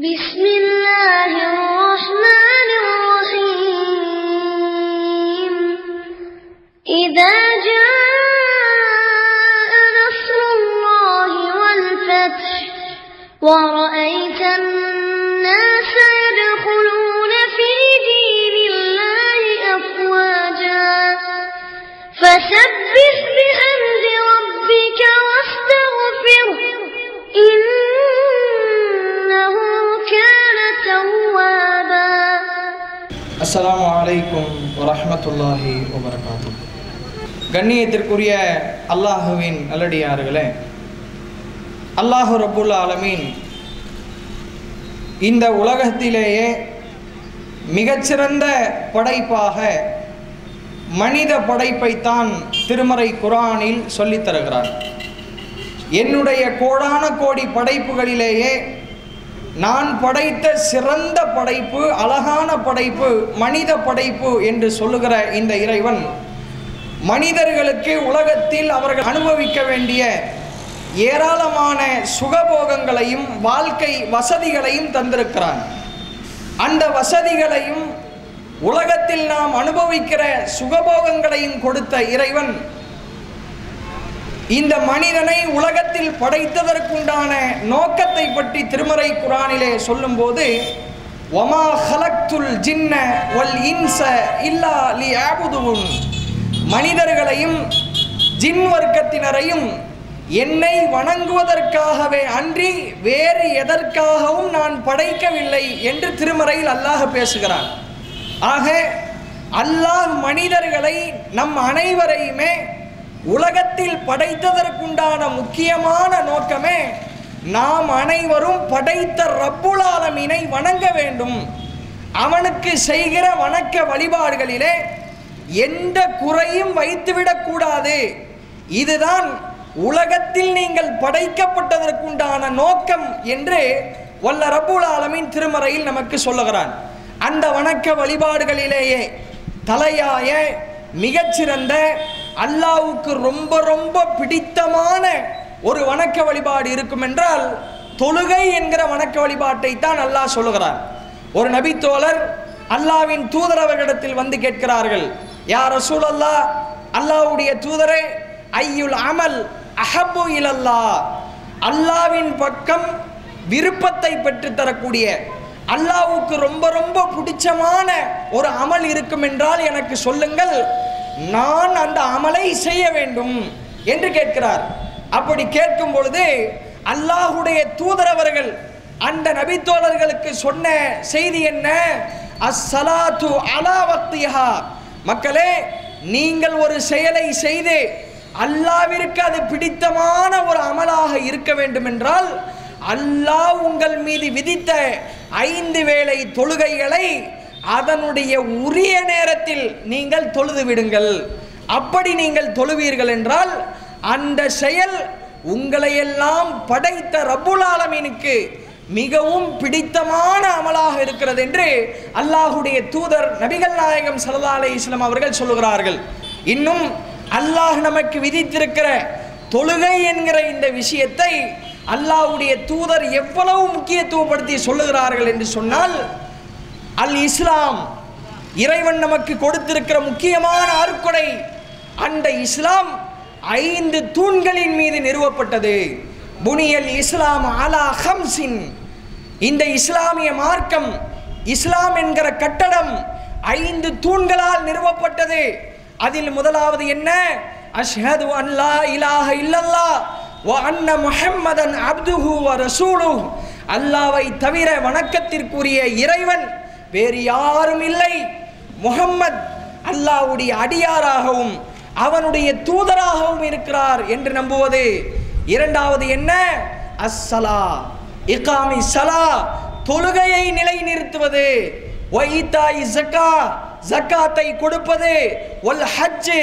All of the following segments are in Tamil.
بسم الله الرحمن வரமத்துல்லாஹி வபரகாத்து கண்ணியத்திற்குரிய அல்லாஹுவின் நல்லடியார்களே அல்லாஹு ரபுல் ஆலமீன் இந்த உலகத்திலேயே மிகச்சிறந்த படைப்பாக மனித படைப்பைத்தான் திருமறை குரானில் சொல்லித் தருகிறார். என்னுடைய கோடான கோடி படைப்புகளிலேயே நான் படைத்த சிறந்த படைப்பு அழகான படைப்பு மனித படைப்பு என்று சொல்லுகிற இந்த இறைவன் மனிதர்களுக்கு உலகத்தில் அவர்கள் அனுபவிக்க வேண்டிய ஏராளமான சுகபோகங்களையும் வாழ்க்கை வசதிகளையும் தந்திருக்கிறான். அந்த வசதிகளையும் உலகத்தில் நாம் அனுபவிக்கிற சுகபோகங்களையும் கொடுத்த இறைவன் இந்த மனிதனை உலகத்தில் படைத்ததற்குண்டான நோக்கத்தை பற்றி திருமறை குரானிலே சொல்லும்போது ஒமா ஹலக்துல் ஜின்ன வல் இன்ச இல்லா லி மனிதர்களையும் ஜின் வர்க்கத்தினரையும் என்னை வணங்குவதற்காகவே அன்றி வேறு எதற்காகவும் நான் படைக்கவில்லை என்று திருமறையில் அல்லாஹ் பேசுகிறான். ஆக அல்லாஹ் மனிதர்களை நம் அனைவரையுமே உலகத்தில் படைத்ததற்குண்டான முக்கியமான நோக்கமே நாம் அனைவரும் படைத்த ரப்புலாலமினை வணங்க வேண்டும். அவனுக்கு செய்கிற வணக்க வழிபாடுகளிலே எந்த குறையும் வைத்துவிடக்கூடாது இதுதான் உலகத்தில் நீங்கள் படைக்கப்பட்டதற்குண்டான நோக்கம் என்று வல்ல ரப்புல் ஆலமின் திருமறையில் நமக்கு சொல்லுகிறான். அந்த வணக்க வழிபாடுகளிலேயே தலையாய மிகச்சிறந்த அல்லாவுக்கு ரொம்ப ரொம்ப பிடித்தமான ஒரு வணக்க வழிபாடு இருக்கும் என்றால் தொழுகை என்கிற வணக்க வழிபாட்டை தான் அல்லாஹ் சொல்லுகிறார் ஒரு நபித்தோழர் அல்லாவின் தூதரவர்களிடத்தில் வந்து கேட்கிறார்கள் யார் ரசூல் அல்லா அல்லாவுடைய தூதரே ஐயுல் அமல் அஹபு இலல்லா அல்லாவின் பக்கம் விருப்பத்தை பெற்றுத்தரக்கூடிய அல்லாவுக்கு ரொம்ப ரொம்ப பிடிச்சமான ஒரு அமல் இருக்கும் என்றால் எனக்கு சொல்லுங்கள் நான் அந்த அமலை செய்ய வேண்டும் என்று கேட்கிறார். அப்படி கேட்கும் பொழுது அல்லாஹுடைய தூதரவர்கள் அந்த நபித்தோழர்களுக்கு சொன்ன செய்தி என்ன? அஸ்ஸலாத்து அலா மக்களே நீங்கள் ஒரு செயலை செய்து அல்லாவிற்கு அது பிடித்தமான ஒரு அமலாக இருக்க வேண்டும் என்றால் அல்லாஹ் உங்கள் மீது விதித்த ஐந்து வேளை தொழுகைகளை அதனுடைய உரிய நேரத்தில் நீங்கள் தொழுது விடுங்கள். அப்படி நீங்கள் தொழுவீர்கள் என்றால் அந்த செயல் உங்களையெல்லாம் படைத்த ரப்புல் ஆலமீனுக்கு மிகவும் பிடித்தமான அமலாக இருக்கிறது என்று அல்லாஹுடைய தூதர் நபிகள் நாயகம் சல்லா அலி இஸ்லாம் அவர்கள் சொல்லுகிறார்கள். இன்னும் அல்லாஹ் நமக்கு விதித்திருக்கிற தொழுகை என்கிற இந்த விஷயத்தை அல்லாஹுடைய தூதர் எவ்வளவு முக்கியத்துவப்படுத்தி சொல்லுகிறார்கள் என்று சொன்னால் அல் இஸ்லாம். இறைவன் நமக்கு கொடுத்திருக்கிற முக்கியமான அருக்கொடை அந்த இஸ்லாம் ஐந்து தூண்களின் மீது நிறுவப்பட்டது. புனியல் இஸ்லாம் அலா ஹம்சின். இந்த இஸ்லாமிய மார்க்கம் இஸ்லாம் என்கிற கட்டடம் ஐந்து தூண்களால் நிறுவப்பட்டது. அதில் முதலாவது என்ன? அஷ்ஹது அன்லா இலாஹ இல்லல்லா ஓ அன்ன முஹம்மதன் அப்துஹு வ ரசூலுஹு. அல்லாவை தவிர வணக்கத்திற்குரிய இறைவன் வேறு யாரும் இல்லை. முகம்மத் அல்லாவுடைய அடியாராகவும் அவனுடைய தூதராகவும் இருக்கிறார் என்று நம்புவது. இரண்டாவது என்ன? அஸ்ஸலா இகாமி சலா தொழுகையை நிலைநிறுத்துவது. ஒய்தாய் ஜக்கா ஜக்காத்தை கொடுப்பது. ஒல் ஹஜ்ஜு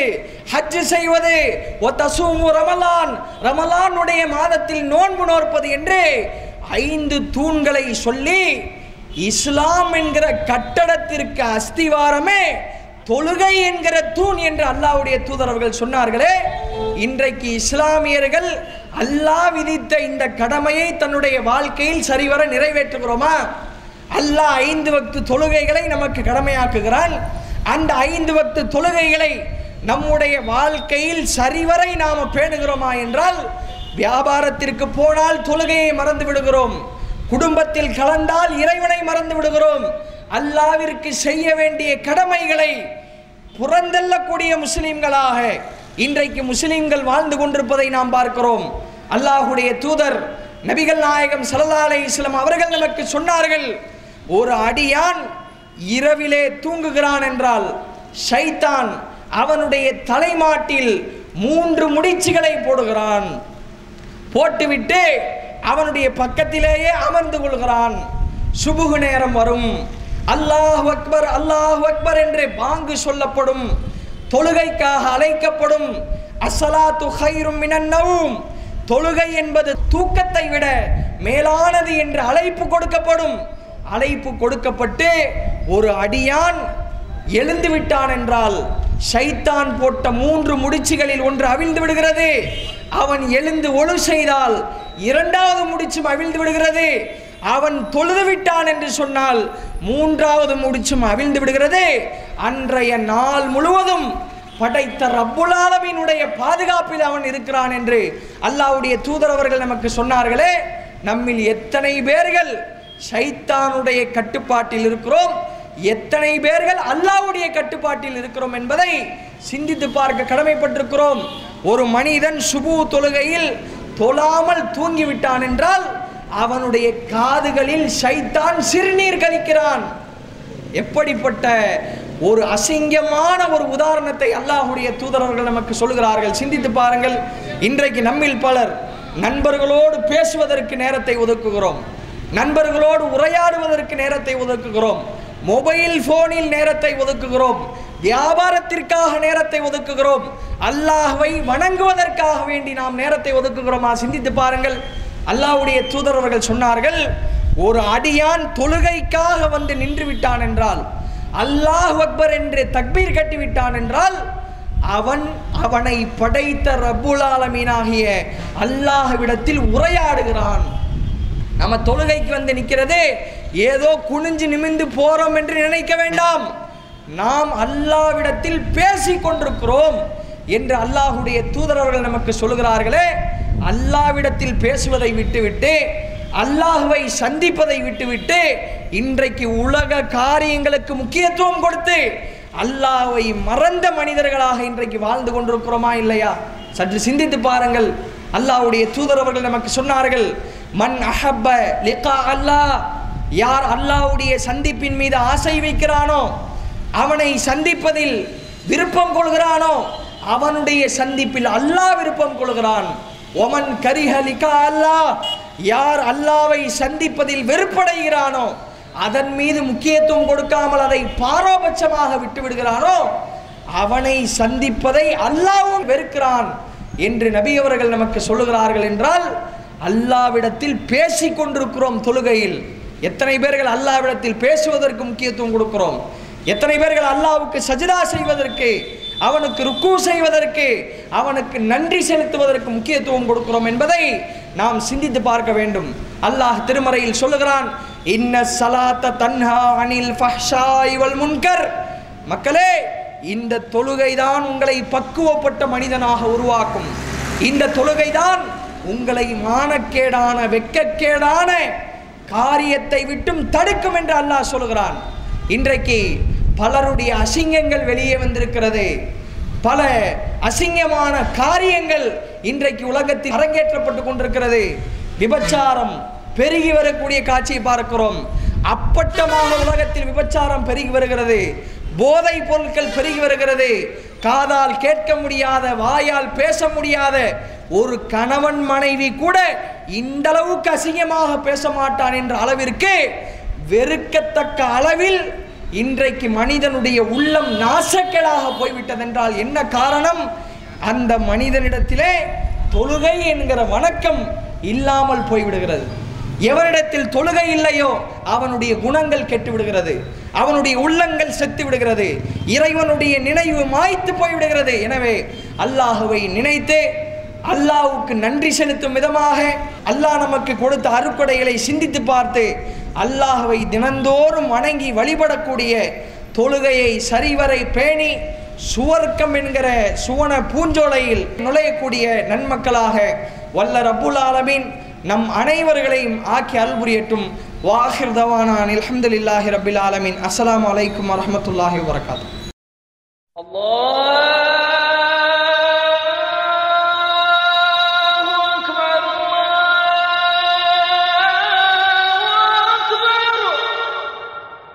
ஹஜ்ஜு செய்வது. ஒ தசூமு ரமலான். ரமலானுடைய மாதத்தில் நோன்பு நோற்பது என்று ஐந்து தூண்களை சொல்லி இஸ்லாம் என்கிற கட்டடத்திற்கு அஸ்திவாரமே தொழுகை என்கிற தூண் என்று அல்லாஹ்வுடைய தூதரவர்கள் சொன்னார்களே இன்றைக்கு இஸ்லாமியர்கள் அல்லாஹ் விதித்த இந்த கடமையை தன்னுடைய வாழ்க்கையில் சரிவர நிறைவேற்றுகிறோமா? அல்லாஹ் ஐந்து வக்து தொழுகைகளை நமக்கு கடமையாக்குகிறான். அந்த ஐந்து வக்து தொழுகைகளை நம்முடைய வாழ்க்கையில் சரிவரை நாம் பேணுகிறோமா என்றால் வியாபாரத்திற்கு போனால் தொழுகையை மறந்து விடுகிறோம். குடும்பத்தில் கலந்தால் இறைவனை அல்லாவிற்கு செய்ய வேண்டிய கடமைகளை புறந்தள்ளக்கூடிய முஸ்லிம்களாக இன்றைக்கு முஸ்லிம்கள் வாழ்ந்து கொண்டிருப்பதை நாம் பார்க்கிறோம். அல்லாஹுடைய தூதர் நபிகள் நாயகம் சல்லா அலைஹி இஸ்லாம் அவர்கள் நமக்கு சொன்னார்கள் ஒரு அடியான் இரவிலே தூங்குகிறான் என்றால் ஷைத்தான் அவனுடைய தலைமாட்டில் மூன்று முடிச்சுகளை போடுகிறான். போட்டுவிட்டு அவனுடைய பக்கத்திலேயே அமர்ந்து கொள்கிறான். சுபுகு நேரம் வரும். அல்லாஹ் அக்பர் அல்லாஹ் அக்பர் என்று பாங்கு சொல்லப்படும் தொழுகைக்காக அழைக்கப்படும் அஸ்ஸலாத்து ஹைரும் மினன்னவும் தொழுகை என்பது தூக்கத்தை விட மேலானது என்று அழைப்பு கொடுக்கப்படும். அழைப்பு கொடுக்கப்பட்டு ஒரு அடியான் எழுந்து விட்டான் என்றால் ஷைத்தான் போட்ட மூன்று முடிச்சுகளில் ஒன்று அவிழ்ந்து விடுகிறது. அவன் எழுந்து ஒழு செய்தால் இரண்டாவது முடிச்சும் அவிழ்ந்து விடுகிறது. அவன் தொழுது விட்டான் என்று சொன்னால் மூன்றாவது முடிச்சும் அவிழ்ந்து விடுகிறது. அன்றைய நாள் முழுவதும் படைத்த ரப்புலாதமீனுடைய பாதுகாப்பில் அவன் இருக்கிறான் என்று அல்லாஹ்வுடைய தூதர் அவர்கள் நமக்கு சொன்னார்களே நம்மில் எத்தனை பேர்கள் ஷைத்தானுடைய கட்டுப்பாட்டில் இருக்கிறோம்? எத்தனை பேர்கள் அல்லாஹ்வுடைய கட்டுப்பாட்டில் இருக்கிறோம் என்பதை சிந்தித்து பார்க்க கடமைப்பட்டிருக்கிறோம். ஒரு மனிதன் சுபு தொழுகையில் தொழாமல் தூங்கிவிட்டான் என்றால் அவனுடைய காதுகளில் சைத்தான் சிறுநீர் கழிக்கிறான். எப்படிப்பட்ட ஒரு அசிங்கமான ஒரு உதாரணத்தை அல்லாஹுடைய தூதரவர்கள் நமக்கு சொல்கிறார்கள் சிந்தித்து பாருங்கள். இன்றைக்கு நம்மில் பலர் நண்பர்களோடு பேசுவதற்கு நேரத்தை ஒதுக்குகிறோம். நண்பர்களோடு உரையாடுவதற்கு நேரத்தை ஒதுக்குகிறோம். மொபைல் போனில் நேரத்தை ஒதுக்குகிறோம். வியாபாரத்திற்காக நேரத்தை ஒதுக்குகிறோம். அல்லாஹ்வை வணங்குவதற்காக வேண்டி நாம் நேரத்தை ஒதுக்குகிறோமா? சிந்தித்து பாருங்கள். அல்லாஹ்வுடைய தூதரவர்கள் சொன்னார்கள் ஒரு அடியான் தொழுகைக்காக வந்து நின்று விட்டான் என்றால் அல்லாஹ் அக்பர் என்று தக்பீர் கட்டி விட்டான் என்றால் அவன் அவனை படைத்த ரபுலாலமீனாகிய அல்லாஹ்விடத்தில் உரையாடுகிறான். நம்ம தொழுகைக்கு வந்து நிற்கிறது ஏதோ குனிஞ்சு நிமிந்து போறோம் என்று நினைக்க வேண்டாம். நாம் அல்லாவிடத்தில் பேசிக் கொண்டிருக்கிறோம் என்று அல்லாஹுடைய தூதரவர்கள் நமக்கு சொல்கிறார்களே அல்லாவிடத்தில் பேசுவதை விட்டுவிட்டு அல்லாஹுவை சந்திப்பதை விட்டுவிட்டு இன்றைக்கு உலக காரியங்களுக்கு முக்கியத்துவம் கொடுத்து அல்லாஹை மறந்த மனிதர்களாக இன்றைக்கு வாழ்ந்து கொண்டிருக்கிறோமா இல்லையா? சற்று சிந்தித்து பாருங்கள். அல்லாஹ்வுடைய தூதரவர்கள் நமக்கு சொன்னார்கள் மன் அஹப்ப லிகா அல்லாஹ் யார் அல்லாஹ்வுடைய சந்திப்பின் மீது ஆசை வைக்கிறானோ அவனை சந்திப்பதில் விருப்பம் கொள்கிறானோ அவனுடைய சந்திப்பில் அல்லாஹ் விருப்பம் கொள்கிறான். ஒமன் கரிஹலிகா அல்லா. அல்லாஹ் யார் அல்லாவை சந்திப்பதில் வெறுப்படைகிறானோ அதன் மீது முக்கியத்துவம் கொடுக்காமல் அதை பாரபட்சமாக விட்டு விடுகிறானோ அவனை சந்திப்பதை அல்லாவும் வெறுக்கிறான் என்று நபி அவர்கள் நமக்கு சொல்லுகிறார்கள் என்றால் அல்லாவிடத்தில் பேசி கொண்டிருக்கிறோம் தொழுகையில். எத்தனை பேர்கள் அல்லாவிடத்தில் பேசுவதற்கு முக்கியத்துவம் கொடுக்கிறோம்? எத்தனை பேர்கள் அல்லாவுக்கு சஜிதா செய்வதற்கு அவனுக்கு ருக்கு செய்வதற்கு அவனுக்கு நன்றி செலுத்துவதற்கு முக்கியத்துவம் கொடுக்கிறோம் என்பதை நாம் சிந்தித்து பார்க்க வேண்டும். அல்லாஹ் திருமறையில் சொல்லுகிறான் இன்ன சலாத்த தன்ஹா அனில் ஃபஹ்ஷாய்வல் முன்கர். மக்களே இந்த தொழுகைதான் உங்களை பக்குவப்பட்ட மனிதனாக உருவாக்கும். இந்த தொழுகைதான் உங்களை மானக்கேடான வெட்கக்கேடான காரியத்தை விட்டும் தடுக்கும் என்று அல்லாஹ் சொல்கிறான் இன்றைக்கு பலருடைய அசிங்கங்கள் வெளியே வந்திருக்கிறது. பல அசிங்கமான காரியங்கள் இன்றைக்கு உலகத்தில் அரங்கேற்றப்பட்டு கொண்டிருக்கிறது. விபச்சாரம் பெருகி வரக்கூடிய காட்சியை பார்க்கிறோம். அப்பட்டமாக உலகத்தில் விபச்சாரம் பெருகி வருகிறது. போதை பொருட்கள் பெருகி வருகிறது. காதால் கேட்க முடியாத வாயால் பேச முடியாத ஒரு கணவன் மனைவி கூட இந்த அளவுக்கு அசிங்கமாக பேச மாட்டான் என்ற அளவிற்கு வெறுக்கத்தக்க அளவில் இன்றைக்கு மனிதனுடைய உள்ளம் நாசக்கேடாக போய்விட்டதென்றால் என்ன காரணம்? அந்த மனிதனிடத்திலே தொழுகை என்கிற வணக்கம் இல்லாமல் போய்விடுகிறது. எவரிடத்தில் தொழுகை இல்லையோ அவனுடைய குணங்கள் கெட்டு விடுகிறது அவனுடைய உள்ளங்கள் செத்து விடுகிறது இறைவனுடைய நினைவு மாய்த்து போய்விடுகிறது. எனவே அல்லாஹுவை நினைத்து அல்லாஹுக்கு நன்றி செலுத்தும் விதமாக அல்லாஹ் நமக்கு கொடுத்த அருக்கொடைகளை சிந்தித்து பார்த்து அல்லாஹவை தினந்தோறும் வணங்கி வழிபடக்கூடிய தொழுகையை சரிவரை பேணி சுவர்க்கம் என்கிற சுவன பூஞ்சோலையில் நுழையக்கூடிய நன்மக்களாக வல்ல ரபுல் ஆலமின் நம் அனைவர்களையும் ஆக்கி அல்புரியட்டும் வாஹிர் தவானான் அலமதுல்லாஹி ரபில் ஆலமின். அஸ்லாம் வலைக்கம் வரமத்துல்லாஹி வரகாத்து Allah